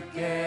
찬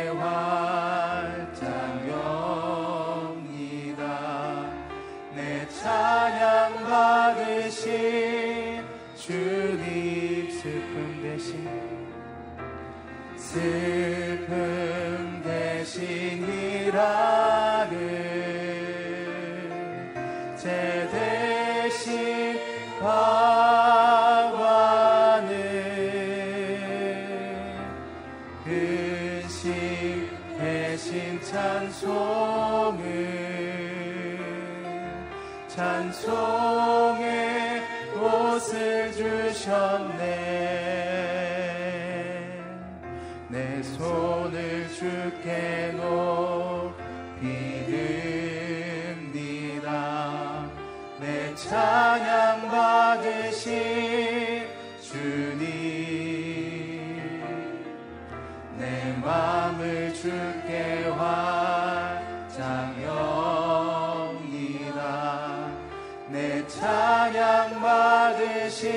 받으신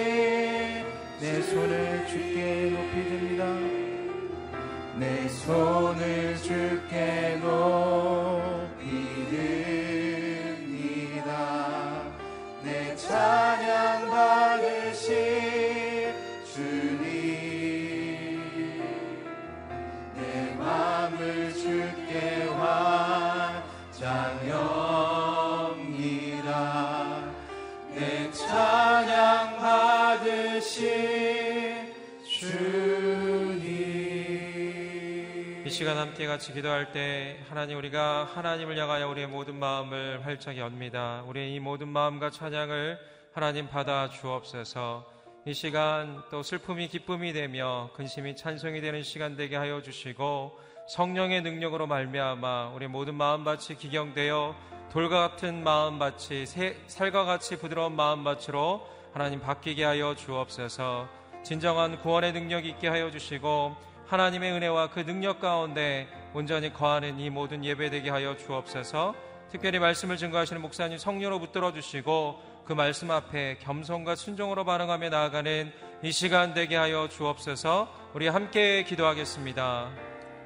내 손을 주께 높이 듭니다. 내 손을 주께 높이 시간 함께 같이 기도할 때 하나님 우리가 하나님을 향하여 우리의 모든 마음을 활짝 엽니다. 우리의 이 모든 마음과 찬양을 하나님 받아 주옵소서. 이 시간 또 슬픔이 기쁨이 되며 근심이 찬송이 되는 시간 되게 하여 주시고 성령의 능력으로 말미암아 우리 모든 마음밭이 기경되어 돌과 같은 마음밭이 새- 살과 같이 부드러운 마음밭으로 하나님 바뀌게 하여 주옵소서. 진정한 구원의 능력 있게 하여 주시고 하나님의 은혜와 그 능력 가운데 온전히 거하는 이 모든 예배되게 하여 주옵소서. 특별히 말씀을 증거하시는 목사님 성령으로 붙들어 주시고 그 말씀 앞에 겸손과 순종으로 반응하며 나아가는 이 시간 되게 하여 주옵소서. 우리 함께 기도하겠습니다.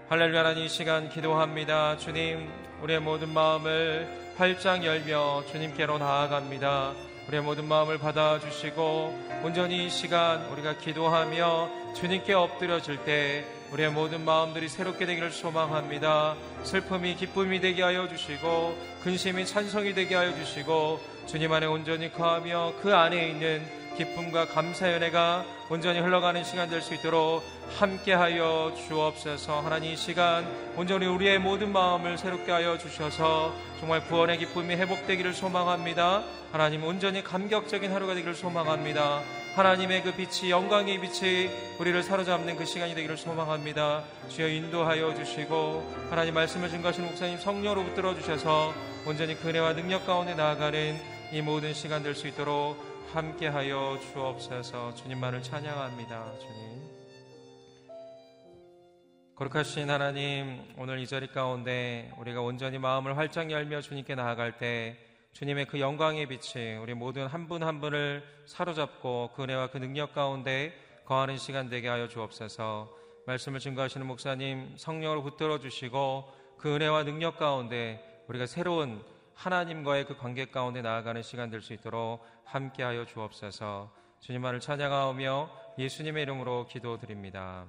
할렐루야 하나님 이 시간 기도합니다. 주님 우리의 모든 마음을 활짝 열며 주님께로 나아갑니다. 우리의 모든 마음을 받아주시고 온전히 이 시간 우리가 기도하며 주님께 엎드려질 때 우리의 모든 마음들이 새롭게 되기를 소망합니다. 슬픔이 기쁨이 되게 하여 주시고 근심이 찬성이 되게 하여 주시고 주님 안에 온전히 거하며 그 안에 있는 기쁨과 감사의 은혜가 온전히 흘러가는 시간 될 수 있도록 함께하여 주옵소서. 하나님 이 시간 온전히 우리의 모든 마음을 새롭게 하여 주셔서 정말 구원의 기쁨이 회복되기를 소망합니다. 하나님 온전히 감격적인 하루가 되기를 소망합니다. 하나님의 그 빛이 영광의 빛이 우리를 사로잡는 그 시간이 되기를 소망합니다. 주여 인도하여 주시고 하나님 말씀을 증거하시는 목사님 성령으로 붙들어 주셔서 온전히 그 은혜와 능력 가운데 나아가는 이 모든 시간 될 수 있도록 함께하여 주옵소서. 주님만을 찬양합니다 주님. 거룩하신 하나님 오늘 이 자리 가운데 우리가 온전히 마음을 활짝 열며 주님께 나아갈 때 주님의 그 영광의 빛이 우리 모든 한 분한 분을 사로잡고 그 은혜와 그 능력 가운데 거하는 시간 되게 하여 주옵소서. 말씀을 증거하시는 목사님 성령으로 붙들어 주시고 그 은혜와 능력 가운데 우리가 새로운 하나님과의 그 관계 가운데 나아가는 시간 될 수 있도록 함께하여 주옵소서. 주님만을 찬양하오며 예수님의 이름으로 기도드립니다.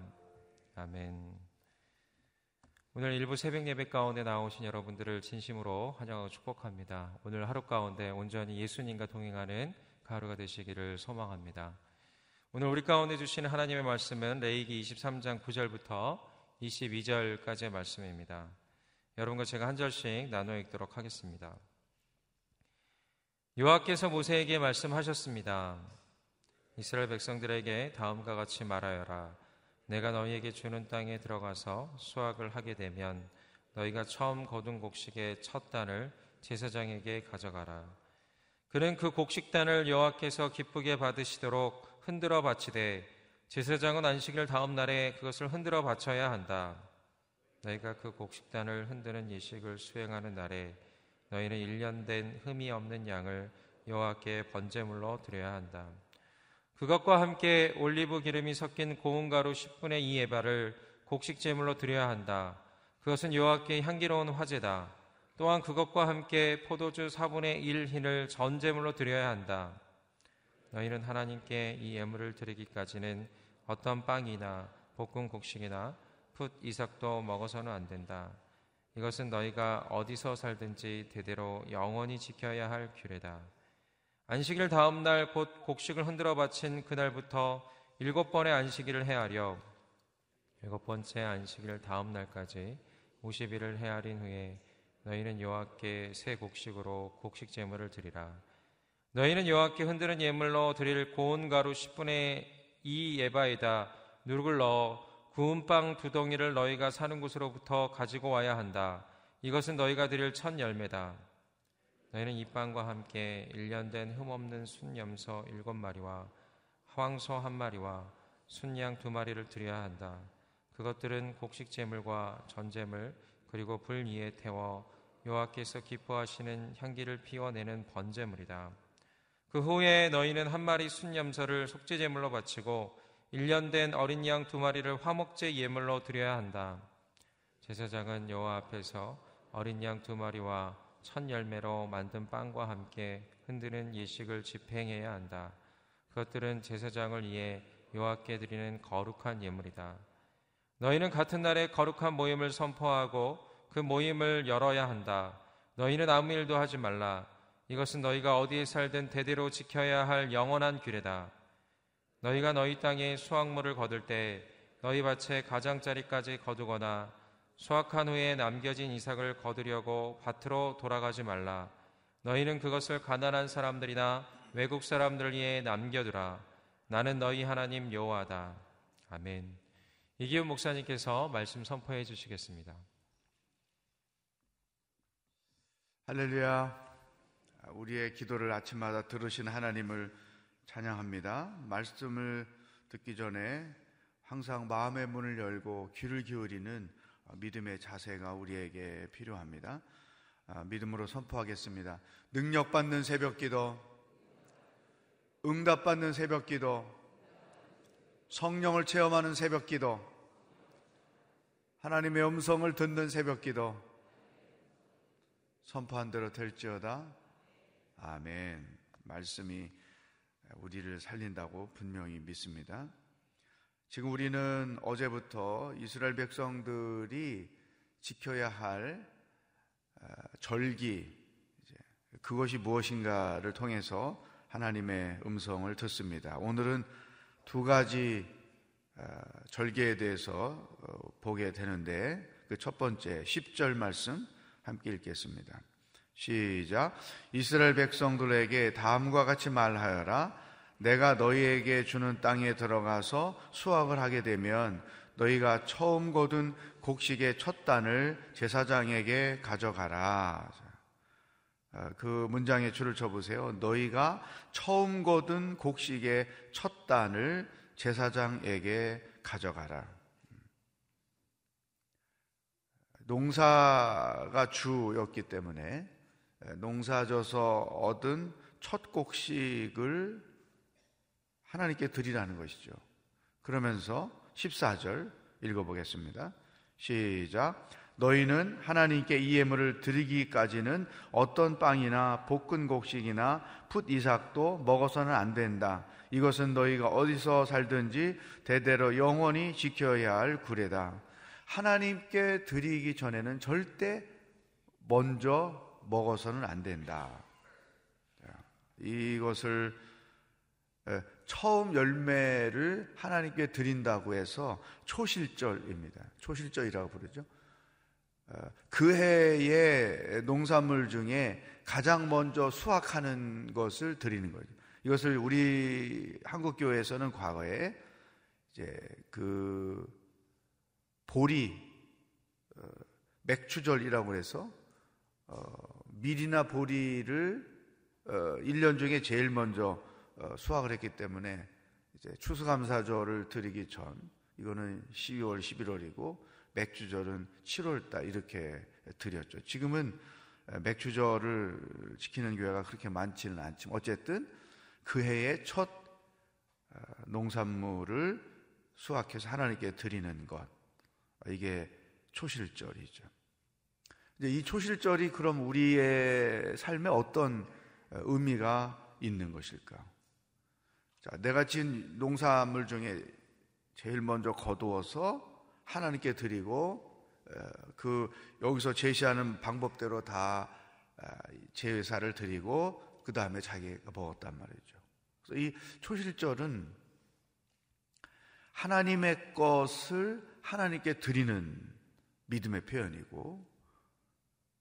아멘. 오늘 일부 새벽 예배 가운데 나오신 여러분들을 진심으로 환영하고 축복합니다. 오늘 하루 가운데 온전히 예수님과 동행하는 그 하루가 되시기를 소망합니다. 오늘 우리 가운데 주시는 하나님의 말씀은 레이기 23장 9절부터 22절까지의 말씀입니다. 여러분과 제가 한 절씩 나눠 읽도록 하겠습니다. 여호와께서 모세에게 말씀하셨습니다. 이스라엘 백성들에게 다음과 같이 말하여라. 내가 너희에게 주는 땅에 들어가서 수확을 하게 되면 너희가 처음 거둔 곡식의 첫 단을 제사장에게 가져가라. 그는 그 곡식단을 여호와께서 기쁘게 받으시도록 흔들어 바치되 제사장은 안식일 다음 날에 그것을 흔들어 바쳐야 한다. 너희가 그 곡식단을 흔드는 예식을 수행하는 날에 너희는 1년 된 흠이 없는 양을 여호와께 번제물로 드려야 한다. 그것과 함께 올리브 기름이 섞인 고운 가루 10분의 2 에바를 곡식 제물로 드려야 한다. 그것은 여호와께 향기로운 화제다. 또한 그것과 함께 포도주 4분의 1 흰을 전 제물로 드려야 한다. 너희는 하나님께 이 예물을 드리기까지는 어떤 빵이나 볶은 곡식이나 풋 이삭도 먹어서는 안 된다. 이것은 너희가 어디서 살든지 대대로 영원히 지켜야 할 규례다. 안식일 다음 날 곧 곡식을 흔들어 바친 그날부터 일곱 번의 안식일을 헤아려 일곱 번째 안식일 다음 날까지 50일을 헤아린 후에 너희는 여호와께 새 곡식으로 곡식 제물을 드리라. 너희는 여호와께 흔드는 예물로 드릴 고운 가루 10분의 2 예바에다 누룩을 넣어 구운 빵 두 덩이를 너희가 사는 곳으로부터 가지고 와야 한다. 이것은 너희가 드릴 첫 열매다. 너희는 이 빵과 함께 1년 된 흠없는 순염소 일곱 마리와 황소 한 마리와 순양 두 마리를 드려야 한다. 그것들은 곡식 제물과 전제물 그리고 불 위에 태워 여호와께서 기뻐하시는 향기를 피워내는 번제물이다. 그 후에 너희는 한 마리 순염소를 속죄 제물로 바치고 1년 된 어린 양 두 마리를 화목제 예물로 드려야 한다. 제사장은 여호와 앞에서 어린 양 두 마리와 첫 열매로 만든 빵과 함께 흔드는 예식을 집행해야 한다. 그것들은 제사장을 위해 여호와께 드리는 거룩한 예물이다. 너희는 같은 날에 거룩한 모임을 선포하고 그 모임을 열어야 한다. 너희는 아무 일도 하지 말라. 이것은 너희가 어디에 살든 대대로 지켜야 할 영원한 규례다. 너희가 너희 땅에 수확물을 거둘 때 너희 밭에 가장자리까지 거두거나 수확한 후에 남겨진 이삭을 거두려고 밭으로 돌아가지 말라. 너희는 그것을 가난한 사람들이나 외국 사람들 위해 남겨두라. 나는 너희 하나님 여호와다. 아멘. 이기훈 목사님께서 말씀 선포해 주시겠습니다. 할렐루야. 우리의 기도를 아침마다 들으신 하나님을 찬양합니다. 말씀을 듣기 전에 항상 마음의 문을 열고 귀를 기울이는 믿음의 자세가 우리에게 필요합니다. 아, 믿음으로 선포하겠습니다. 능력받는 새벽 기도, 응답받는 새벽 기도, 성령을 체험하는 새벽 기도, 하나님의 음성을 듣는 새벽 기도, 선포한 대로 될지어다. 아멘. 말씀이 우리를 살린다고 분명히 믿습니다. 지금 우리는 어제부터 이스라엘 백성들이 지켜야 할 아, 절기, 그것이 무엇인가를 통해서 하나님의 음성을 듣습니다. 오늘은 두 가지 아, 절기에 대해서 어, 보게 되는데 그 첫 번째 10절 말씀 함께 읽겠습니다. 시작. 이스라엘 백성들에게 다음과 같이 말하여라. 내가 너희에게 주는 땅에 들어가서 수확을 하게 되면 너희가 처음 거둔 곡식의 첫 단을 제사장에게 가져가라. 어, 그 문장에 줄을 쳐보세요. 너희가 처음 거둔 곡식의 첫 단을 제사장에게 가져가라. 농사가 주였기 때문에 농사져서 얻은 첫 곡식을 하나님께 드리라는 것이죠. 그러면서 14절 읽어보겠습니다. 시작. 너희는 하나님께 이 예물을 드리기까지는 어떤 빵이나 볶은 곡식이나 풋 이삭도 먹어서는 안 된다. 이것은 너희가 어디서 살든지 대대로 영원히 지켜야 할 구례다. 하나님께 드리기 전에는 절대 먼저 먹어서는 안 된다. 이것을 처음 열매를 하나님께 드린다고 해서 초실절입니다. 초실절이라고 부르죠. 그 해의 농산물 중에 가장 먼저 수확하는 것을 드리는 거죠. 이것을 우리 한국 교회에서는 과거에 이제 그 보리 어, 맥추절이라고 해서 어, 밀이나 보리를 어, 1년 중에 제일 먼저 어, 수확을 했기 때문에 이제 추수감사절을 드리기 전 이거는 12월, 11월이고 맥주절은 7월 달 이렇게 드렸죠. 지금은 맥주절을 지키는 교회가 그렇게 많지는 않지만 어쨌든 그 해의 첫 어, 농산물을 수확해서 하나님께 드리는 것 이게 초실절이죠. 이제 이 초실절이 그럼 우리의 삶에 어떤 의미가 있는 것일까? 자, 내가 지은 농산물 중에 제일 먼저 거두어서 하나님께 드리고 그 여기서 제시하는 방법대로 다 제사를 드리고 그 다음에 자기가 먹었단 말이죠. 그래서 이 초실절은 하나님의 것을 하나님께 드리는 믿음의 표현이고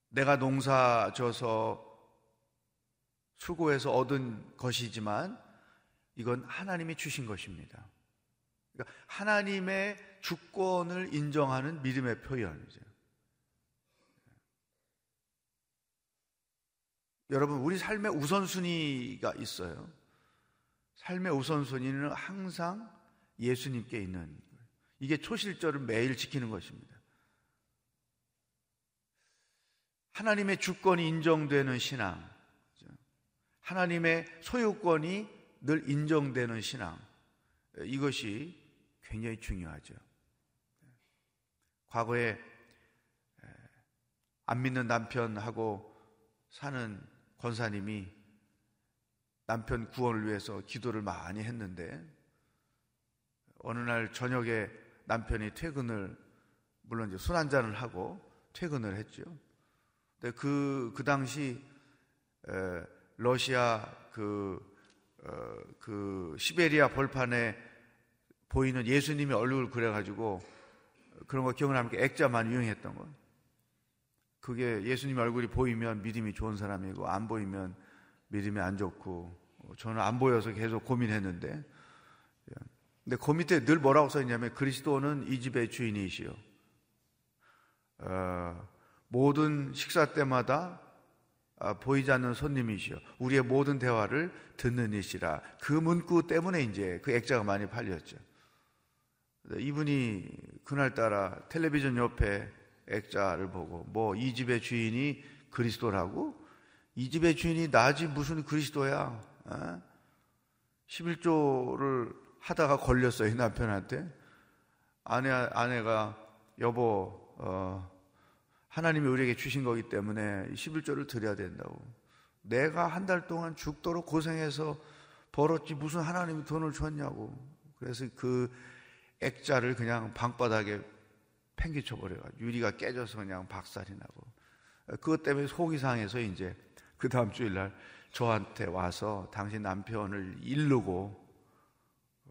내가 농사 져서 수고해서 얻은 것이지만 이건 하나님이 주신 것입니다. 그러니까 하나님의 주권을 인정하는 믿음의 표현이죠. 여러분, 우리 삶의 우선순위가 있어요. 삶의 우선순위는 항상 예수님께 있는 거예요. 이게 초실절을 매일 지키는 것입니다. 하나님의 주권이 인정되는 신앙, 하나님의 소유권이 늘 인정되는 신앙, 이것이 굉장히 중요하죠. 과거에 안 믿는 남편하고 사는 권사님이 남편 구원을 위해서 기도를 많이 했는데 어느 날 저녁에 남편이 퇴근을 물론 이제 술 한잔을 하고 퇴근을 했죠. 근데 그, 그 당시, 에, 러시아 그, 어, 그 시베리아 벌판에 보이는 예수님의 얼굴을 그려가지고 그런 거 기억나면 액자만 유행했던 거. 그게 예수님 얼굴이 보이면 믿음이 좋은 사람이고 안 보이면 믿음이 안 좋고 저는 안 보여서 계속 고민했는데 예. 근데 그 밑에 늘 뭐라고 써있냐면 그리스도는 이 집의 주인이시요. 어, 모든 식사 때마다 아, 보이지 않는 손님이시여 우리의 모든 대화를 듣는 이시라 그 문구 때문에 이제 그 액자가 많이 팔렸죠. 이분이 그날따라 텔레비전 옆에 액자를 보고 뭐 이 집의 주인이 그리스도라고 이 집의 주인이 나지 무슨 그리스도야? 어? 11조를 하다가 걸렸어요 남편한테 아내 아내가 여보 어, 하나님이 우리에게 주신 거기 때문에 11조를 드려야 된다고. 내가 한 달 동안 죽도록 고생해서 벌었지 무슨 하나님이 돈을 줬냐고. 그래서 그 액자를 그냥 방바닥에 팽개쳐 버려가지고 유리가 깨져서 그냥 박살이 나고. 그것 때문에 속이 상해서 이제 그 다음 주일날 저한테 와서 당신 남편을 일르고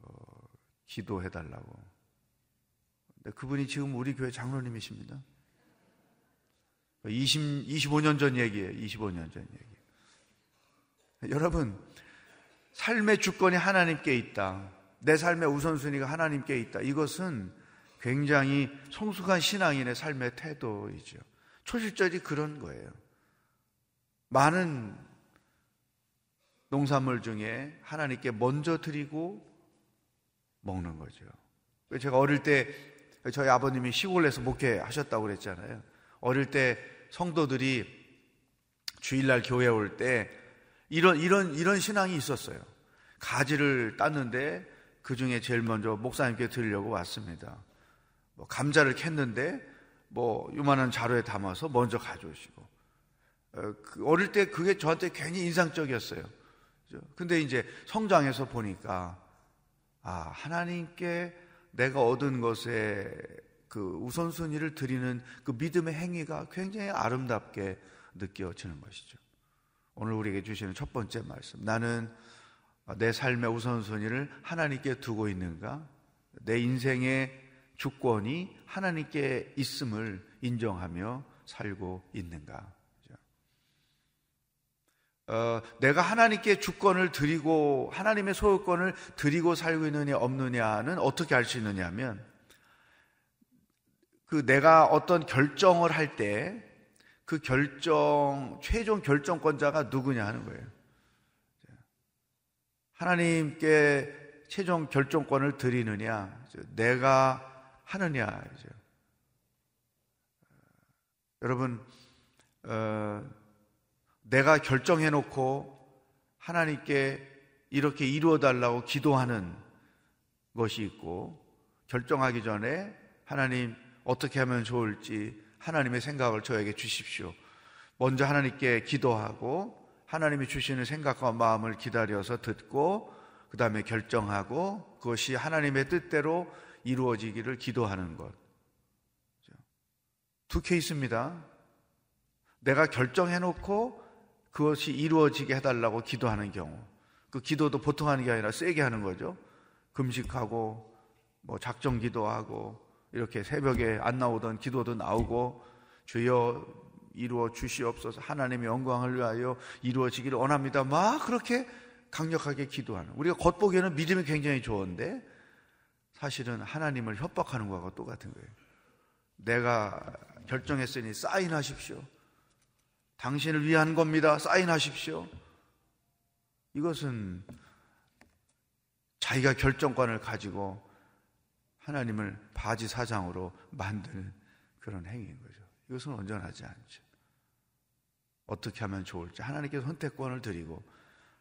어, 기도해달라고. 그분이 지금 우리 교회 장로님이십니다. 20, 25년 전 얘기예요. 25년 전 얘기. 여러분, 삶의 주권이 하나님께 있다. 내 삶의 우선순위가 하나님께 있다. 이것은 굉장히 성숙한 신앙인의 삶의 태도이죠. 초실절이 그런 거예요. 많은 농산물 중에 하나님께 먼저 드리고 먹는 거죠. 제가 어릴 때 저희 아버님이 시골에서 목회하셨다고 그랬잖아요. 어릴 때 성도들이 주일날 교회 올 때 이런 이런 이런 신앙이 있었어요. 가지를 땄는데 그 중에 제일 먼저 목사님께 드리려고 왔습니다. 뭐 감자를 캤는데 뭐 요만한 자루에 담아서 먼저 가져오시고 어, 그 어릴 때 그게 저한테 괜히 인상적이었어요. 근데 이제 성장해서 보니까 아 하나님께 내가 얻은 것에 그 우선순위를 드리는 그 믿음의 행위가 굉장히 아름답게 느껴지는 것이죠. 오늘 우리에게 주시는 첫 번째 말씀. 나는 내 삶의 우선순위를 하나님께 두고 있는가? 내 인생의 주권이 하나님께 있음을 인정하며 살고 있는가? 어, 내가 하나님께 주권을 드리고 하나님의 소유권을 드리고 살고 있느냐 없느냐는 어떻게 알 수 있느냐 하면 그 내가 어떤 결정을 할 때 그 결정, 최종 결정권자가 누구냐 하는 거예요. 하나님께 최종 결정권을 드리느냐, 내가 하느냐. 여러분, 어, 내가 결정해놓고 하나님께 이렇게 이루어달라고 기도하는 것이 있고, 결정하기 전에 하나님 어떻게 하면 좋을지 하나님의 생각을 저에게 주십시오. 먼저 하나님께 기도하고 하나님이 주시는 생각과 마음을 기다려서 듣고 그 다음에 결정하고 그것이 하나님의 뜻대로 이루어지기를 기도하는 것. 두 케이스입니다. 내가 결정해놓고 그것이 이루어지게 해달라고 기도하는 경우. 그 기도도 보통 하는 게 아니라 세게 하는 거죠. 금식하고, 뭐 작정 기도하고, 이렇게 새벽에 안 나오던 기도도 나오고 주여 이루어 주시옵소서 하나님의 영광을 위하여 이루어지기를 원합니다. 막 그렇게 강력하게 기도하는 우리가 겉보기에는 믿음이 굉장히 좋은데 사실은 하나님을 협박하는 것과 똑같은 거예요. 내가 결정했으니 사인하십시오. 당신을 위한 겁니다. 사인하십시오. 이것은 자기가 결정권을 가지고 하나님을 바지 사장으로 만드는 그런 행위인 거죠. 이것은 온전하지 않죠. 어떻게 하면 좋을지 하나님께서 선택권을 드리고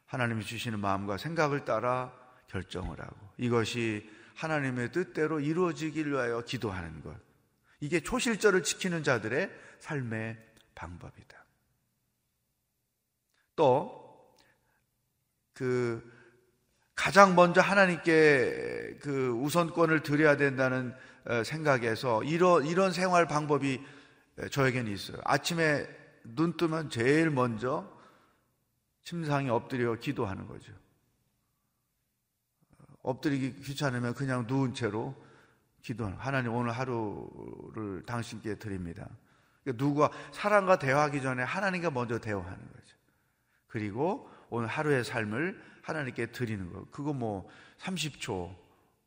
하나님이 주시는 마음과 생각을 따라 결정을 하고 이것이 하나님의 뜻대로 이루어지길 위하여 기도하는 것. 이게 초실절을 지키는 자들의 삶의 방법이다. 또, 그, 가장 먼저 하나님께 그 우선권을 드려야 된다는 어, 생각에서 이런, 이런 생활 방법이 저에게는 있어요. 아침에 눈 뜨면 제일 먼저 침상에 엎드려 기도하는 거죠. 엎드리기 귀찮으면 그냥 누운 채로 기도하는 하나님 오늘 하루를 당신께 드립니다. 그러니까 누가 사람과 대화하기 전에 하나님과 먼저 대화하는 거죠. 그리고 오늘 하루의 삶을 하나님께 드리는 거. 그거 뭐 30초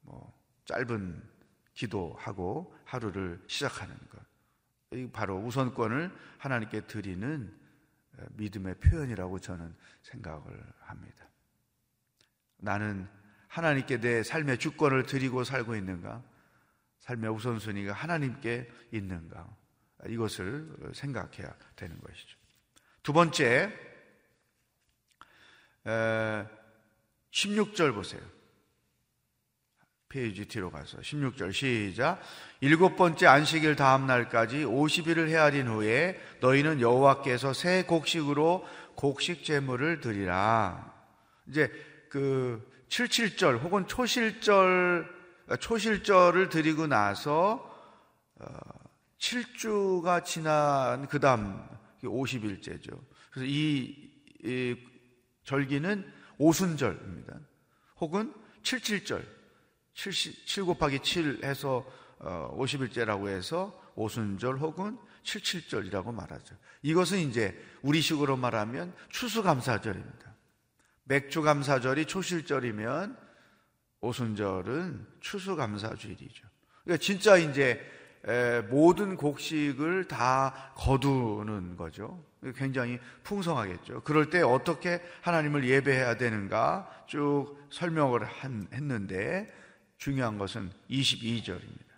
뭐 짧은 기도하고 하루를 시작하는 것. 이 바로 우선권을 하나님께 드리는 믿음의 표현이라고 저는 생각을 합니다. 나는 하나님께 내 삶의 주권을 드리고 살고 있는가? 삶의 우선순위가 하나님께 있는가? 이것을 생각해야 되는 것이죠. 두 번째, 16절 보세요. 페이지 뒤로 가서 16절 시작. 일곱 번째 안식일 다음 날까지 50일을 헤아린 후에 너희는 여호와께서 새 곡식으로 곡식 제물을 드리라. 이제 그 77절 혹은 초실절 초실절을 드리고 나서 7주가 어, 지난 그다음 50일째죠. 그래서 이, 이 절기는 오순절입니다. 혹은 77절, 7, 7 곱하기 7 해서 50일째라고 어, 해서 오순절 혹은 77절이라고 말하죠. 이것은 이제 우리식으로 말하면 추수감사절입니다. 맥주감사절이 초실절이면 오순절은 추수감사주일이죠. 그러니까 진짜 이제 모든 곡식을 다 거두는 거죠. 굉장히 풍성하겠죠. 그럴 때 어떻게 하나님을 예배해야 되는가 쭉 설명을 한, 했는데 중요한 것은 22절입니다.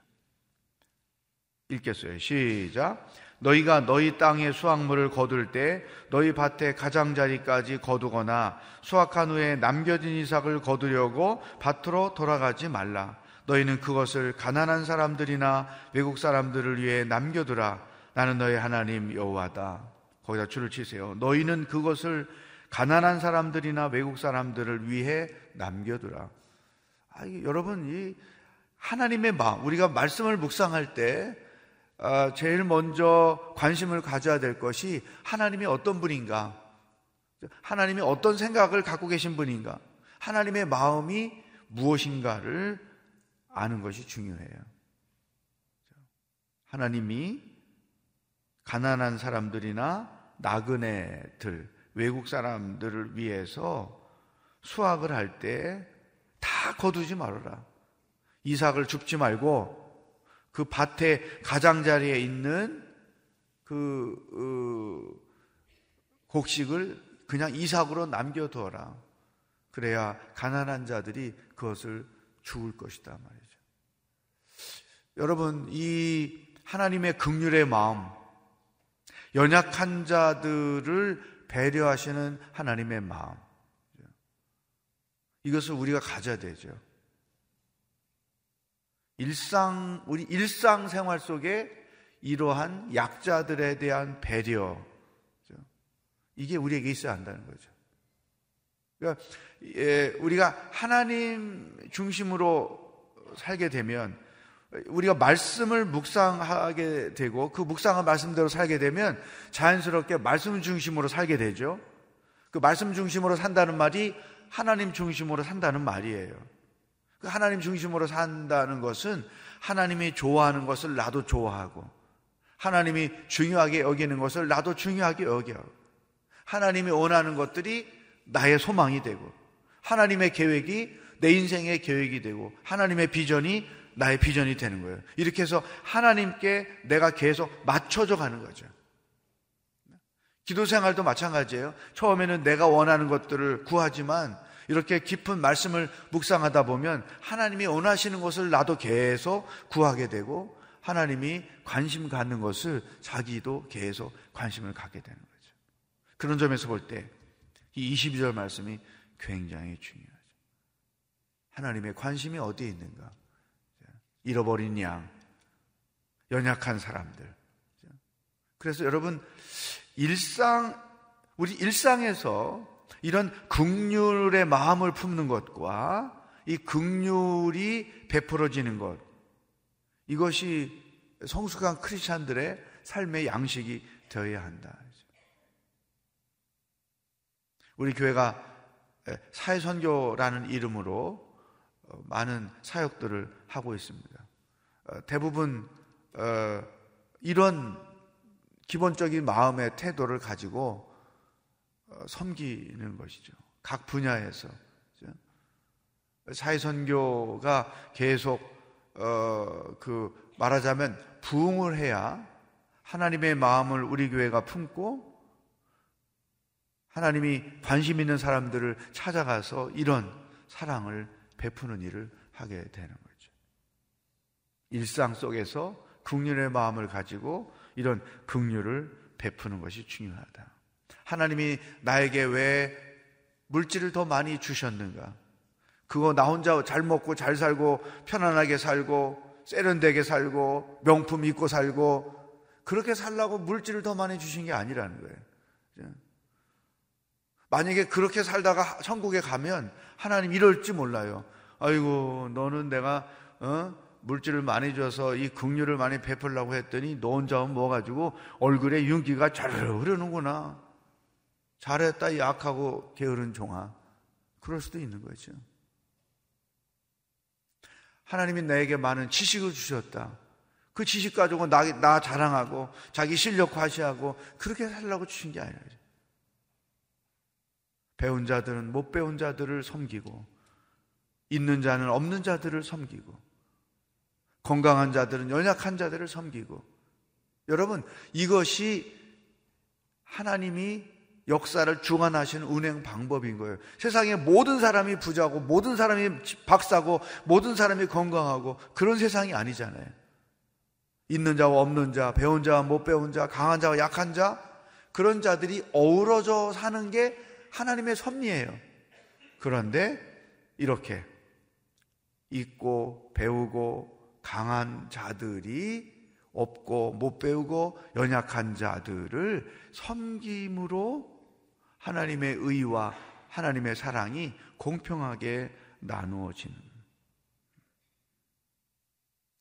읽겠어요. 시작. 너희가 너희 땅의 수확물을 거둘 때 너희 밭의 가장자리까지 거두거나 수확한 후에 남겨진 이삭을 거두려고 밭으로 돌아가지 말라. 너희는 그것을 가난한 사람들이나 외국 사람들을 위해 남겨두라. 나는 너희 하나님 여호와다. 거기다 줄을 치세요. 너희는 그것을 가난한 사람들이나 외국 사람들을 위해 남겨두라. 아, 여러분, 이 하나님의 마음, 우리가 말씀을 묵상할 때 아, 제일 먼저 관심을 가져야 될 것이 하나님이 어떤 분인가? 하나님이 어떤 생각을 갖고 계신 분인가? 하나님의 마음이 무엇인가를 아는 것이 중요해요. 하나님이 가난한 사람들이나 나그네들, 외국 사람들을 위해서 수학을 할 때 다 거두지 말아라. 이삭을 줍지 말고 그 밭의 가장자리에 있는 그 어, 곡식을 그냥 이삭으로 남겨두어라. 그래야 가난한 자들이 그것을 죽을 것이다 말이죠. 여러분, 이 하나님의 극률의 마음, 연약한 자들을 배려하시는 하나님의 마음. 이것을 우리가 가져야 되죠. 일상, 우리 일상 생활 속에 이러한 약자들에 대한 배려. 이게 우리에게 있어야 한다는 거죠. 그러니까 예, 우리가 하나님 중심으로 살게 되면 우리가 말씀을 묵상하게 되고 그 묵상한 말씀대로 살게 되면 자연스럽게 말씀 중심으로 살게 되죠. 그 말씀 중심으로 산다는 말이 하나님 중심으로 산다는 말이에요. 그 하나님 중심으로 산다는 것은 하나님이 좋아하는 것을 나도 좋아하고 하나님이 중요하게 여기는 것을 나도 중요하게 여겨. 하나님이 원하는 것들이 나의 소망이 되고 하나님의 계획이 내 인생의 계획이 되고 하나님의 비전이 나의 비전이 되는 거예요. 이렇게 해서 하나님께 내가 계속 맞춰져 가는 거죠. 기도 생활도 마찬가지예요. 처음에는 내가 원하는 것들을 구하지만 이렇게 깊은 말씀을 묵상하다 보면 하나님이 원하시는 것을 나도 계속 구하게 되고 하나님이 관심 갖는 것을 자기도 계속 관심을 갖게 되는 거죠. 그런 점에서 볼 때 이 22절 말씀이 굉장히 중요하죠. 하나님의 관심이 어디에 있는가? 잃어버린 양, 연약한 사람들. 그래서 여러분 일상 우리 일상에서 이런 극률의 마음을 품는 것과 이 극률이 베풀어지는 것 이것이 성숙한 크리스찬들의 삶의 양식이 되어야 한다. 우리 교회가 사회선교라는 이름으로 어, 많은 사역들을 하고 있습니다. 어, 대부분 어, 이런 기본적인 마음의 태도를 가지고 섬기는 것이죠. 각 분야에서 사회선교가 계속 어, 그 말하자면 부흥을 해야 하나님의 마음을 우리 교회가 품고 하나님이 관심 있는 사람들을 찾아가서 이런 사랑을 베푸는 일을 하게 되는 거죠. 일상 속에서 극률의 마음을 가지고 이런 극률을 베푸는 것이 중요하다. 하나님이 나에게 왜 물질을 더 많이 주셨는가? 그거 나 혼자 잘 먹고 잘 살고 편안하게 살고 세련되게 살고 명품 입고 살고 그렇게 살라고 물질을 더 많이 주신 게 아니라는 거예요. 만약에 그렇게 살다가 천국에 가면 하나님 이럴지 몰라요. 아이고 너는 내가 어? 물질을 많이 줘서 이 긍휼을 많이 베풀라고 했더니 너 혼자 뭐 가지고 얼굴에 윤기가 잘 흐르는구나. 잘했다 약하고 게으른 종아. 그럴 수도 있는 거죠. 하나님이 나에게 많은 지식을 주셨다. 그 지식 가지고 나, 나 자랑하고 자기 실력 과시하고 그렇게 살라고 주신 게 아니라 배운 자들은 못 배운 자들을 섬기고 있는 자는 없는 자들을 섬기고 건강한 자들은 연약한 자들을 섬기고 여러분 이것이 하나님이 역사를 주관하시는 운행 방법인 거예요. 세상에 모든 사람이 부자고 모든 사람이 박사고 모든 사람이 건강하고 그런 세상이 아니잖아요. 있는 자와 없는 자, 배운 자와 못 배운 자, 강한 자와 약한 자 그런 자들이 어우러져 사는 게 하나님의 섭리예요. 그런데 이렇게 있고 배우고 강한 자들이 없고 못 배우고 연약한 자들을 섬김으로 하나님의 의와 하나님의 사랑이 공평하게 나누어지는.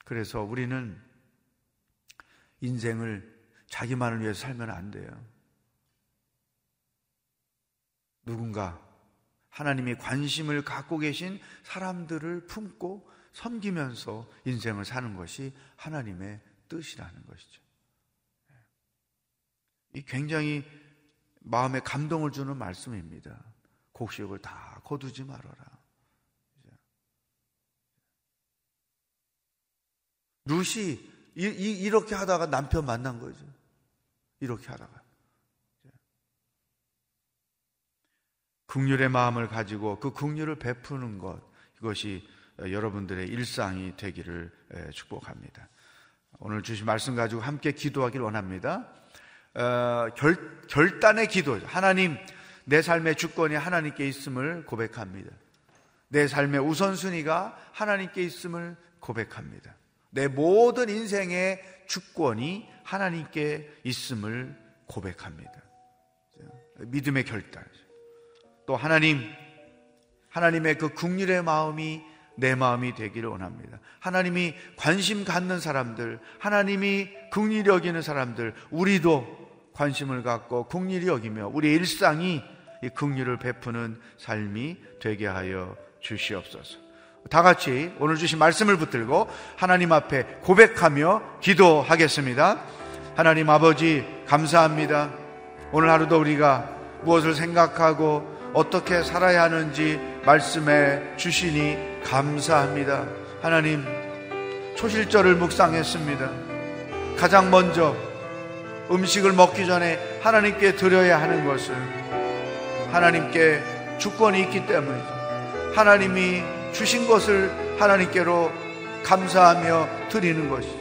그래서 우리는 인생을 자기만을 위해서 살면 안 돼요. 누군가 하나님이 관심을 갖고 계신 사람들을 품고 섬기면서 인생을 사는 것이 하나님의 뜻이라는 것이죠. 이 굉장히 마음에 감동을 주는 말씀입니다. 곡식을 다 거두지 말아라. 루시 이렇게 하다가 남편 만난 거죠. 이렇게 하다가. 국률의 마음을 가지고 그 국률을 베푸는 것 이것이 여러분들의 일상이 되기를 축복합니다. 오늘 주신 말씀 가지고 함께 기도하길 원합니다. 어, 결, 결단의 기도. 하나님, 내 삶의 주권이 하나님께 있음을 고백합니다. 내 삶의 우선순위가 하나님께 있음을 고백합니다. 내 모든 인생의 주권이 하나님께 있음을 고백합니다. 믿음의 결단. 또 하나님, 하나님의 그 국률의 마음이 내 마음이 되기를 원합니다. 하나님이 관심 갖는 사람들, 하나님이 국률이 여기는 사람들, 우리도 관심을 갖고 국률이 여기며 우리의 일상이 이 국률을 베푸는 삶이 되게 하여 주시옵소서. 다 같이 오늘 주신 말씀을 붙들고 하나님 앞에 고백하며 기도하겠습니다. 하나님 아버지 감사합니다. 오늘 하루도 우리가 무엇을 생각하고 어떻게 살아야 하는지 말씀해 주시니 감사합니다. 하나님, 초실절을 묵상했습니다. 가장 먼저 음식을 먹기 전에 하나님께 드려야 하는 것은 하나님께 주권이 있기 때문이죠. 하나님이 주신 것을 하나님께로 감사하며 드리는 것이죠.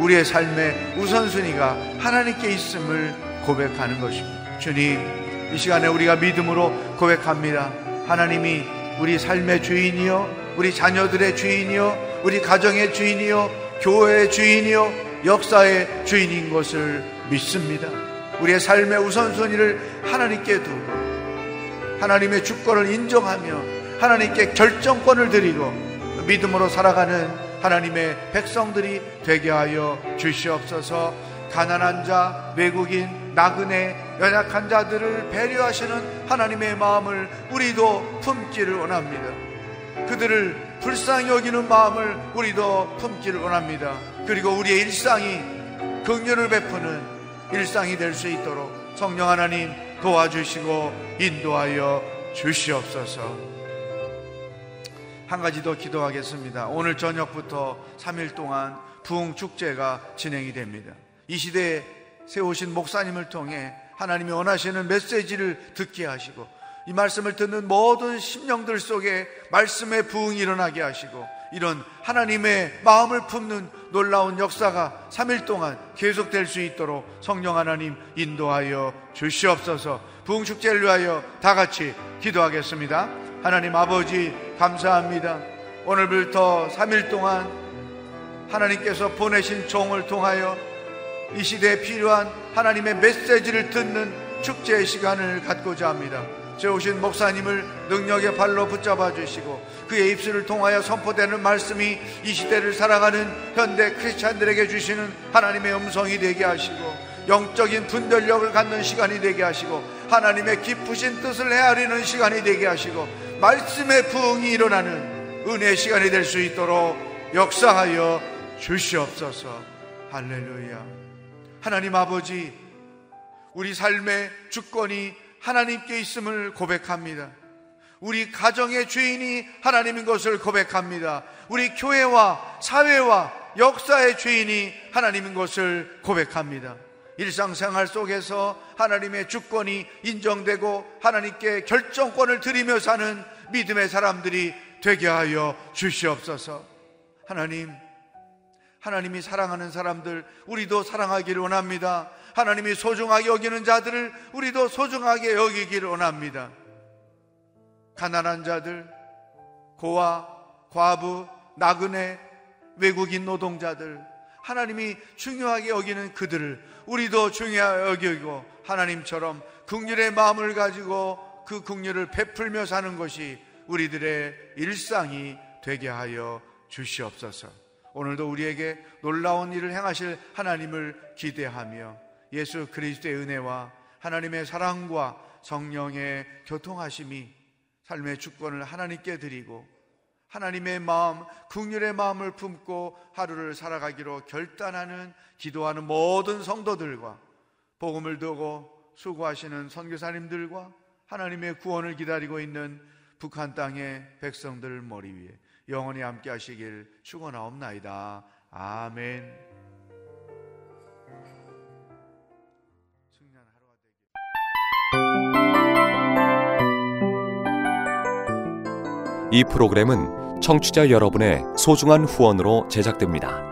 우리의 삶의 우선순위가 하나님께 있음을 고백하는 것입니다. 주님, 이 시간에 우리가 믿음으로 고백합니다. 하나님이 우리 삶의 주인이요, 우리 자녀들의 주인이요, 우리 가정의 주인이요, 교회의 주인이요, 역사의 주인인 것을 믿습니다. 우리의 삶의 우선순위를 하나님께 두고 하나님의 주권을 인정하며 하나님께 결정권을 드리고 믿음으로 살아가는 하나님의 백성들이 되게 하여 주시옵소서 가난한 자, 외국인, 나그네, 연약한 자들을 배려하시는 하나님의 마음을 우리도 품기를 원합니다. 그들을 불쌍히 여기는 마음을 우리도 품기를 원합니다. 그리고 우리의 일상이 긍휼을 베푸는 일상이 될 수 있도록 성령 하나님 도와주시고 인도하여 주시옵소서. 한 가지 더 기도하겠습니다. 오늘 저녁부터 3일 동안 부흥 축제가 진행이 됩니다. 이 시대에 세우신 목사님을 통해 하나님이 원하시는 메시지를 듣게 하시고 이 말씀을 듣는 모든 심령들 속에 말씀의 부흥이 일어나게 하시고 이런 하나님의 마음을 품는 놀라운 역사가 3일 동안 계속될 수 있도록 성령 하나님 인도하여 주시옵소서 부흥축제를 위하여 다 같이 기도하겠습니다. 하나님 아버지 감사합니다. 오늘부터 3일 동안 하나님께서 보내신 종을 통하여 이 시대에 필요한 하나님의 메시지를 듣는 축제의 시간을 갖고자 합니다. 세우신 목사님을 능력의 발로 붙잡아 주시고 그의 입술을 통하여 선포되는 말씀이 이 시대를 살아가는 현대 크리스찬들에게 주시는 하나님의 음성이 되게 하시고 영적인 분별력을 갖는 시간이 되게 하시고 하나님의 깊으신 뜻을 헤아리는 시간이 되게 하시고 말씀의 부흥이 일어나는 은혜의 시간이 될 수 있도록 역사하여 주시옵소서. 할렐루야. 하나님 아버지, 우리 삶의 주권이 하나님께 있음을 고백합니다. 우리 가정의 주인이 하나님인 것을 고백합니다. 우리 교회와 사회와 역사의 주인이 하나님인 것을 고백합니다. 일상생활 속에서 하나님의 주권이 인정되고 하나님께 결정권을 드리며 사는 믿음의 사람들이 되게 하여 주시옵소서. 하나님, 하나님이 사랑하는 사람들, 우리도 사랑하기를 원합니다. 하나님이 소중하게 여기는 자들을 우리도 소중하게 여기기를 원합니다. 가난한 자들, 고아, 과부, 나그네, 외국인 노동자들, 하나님이 중요하게 여기는 그들을 우리도 중요하게 여기고 하나님처럼 국률의 마음을 가지고 그 국률을 베풀며 사는 것이 우리들의 일상이 되게 하여 주시옵소서. 오늘도 우리에게 놀라운 일을 행하실 하나님을 기대하며 예수 그리스도의 은혜와 하나님의 사랑과 성령의 교통하심이 삶의 주권을 하나님께 드리고 하나님의 마음, 국률의 마음을 품고 하루를 살아가기로 결단하는 기도하는 모든 성도들과 복음을 두고 수고하시는 선교사님들과 하나님의 구원을 기다리고 있는 북한 땅의 백성들 머리 위에 영원히 함께 하시길 축원하옵나이다. 아멘. 이 프로그램은 청취자 여러분의 소중한 후원으로 제작됩니다.